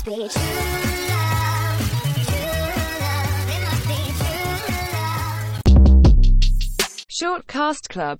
speech. Short Cast Club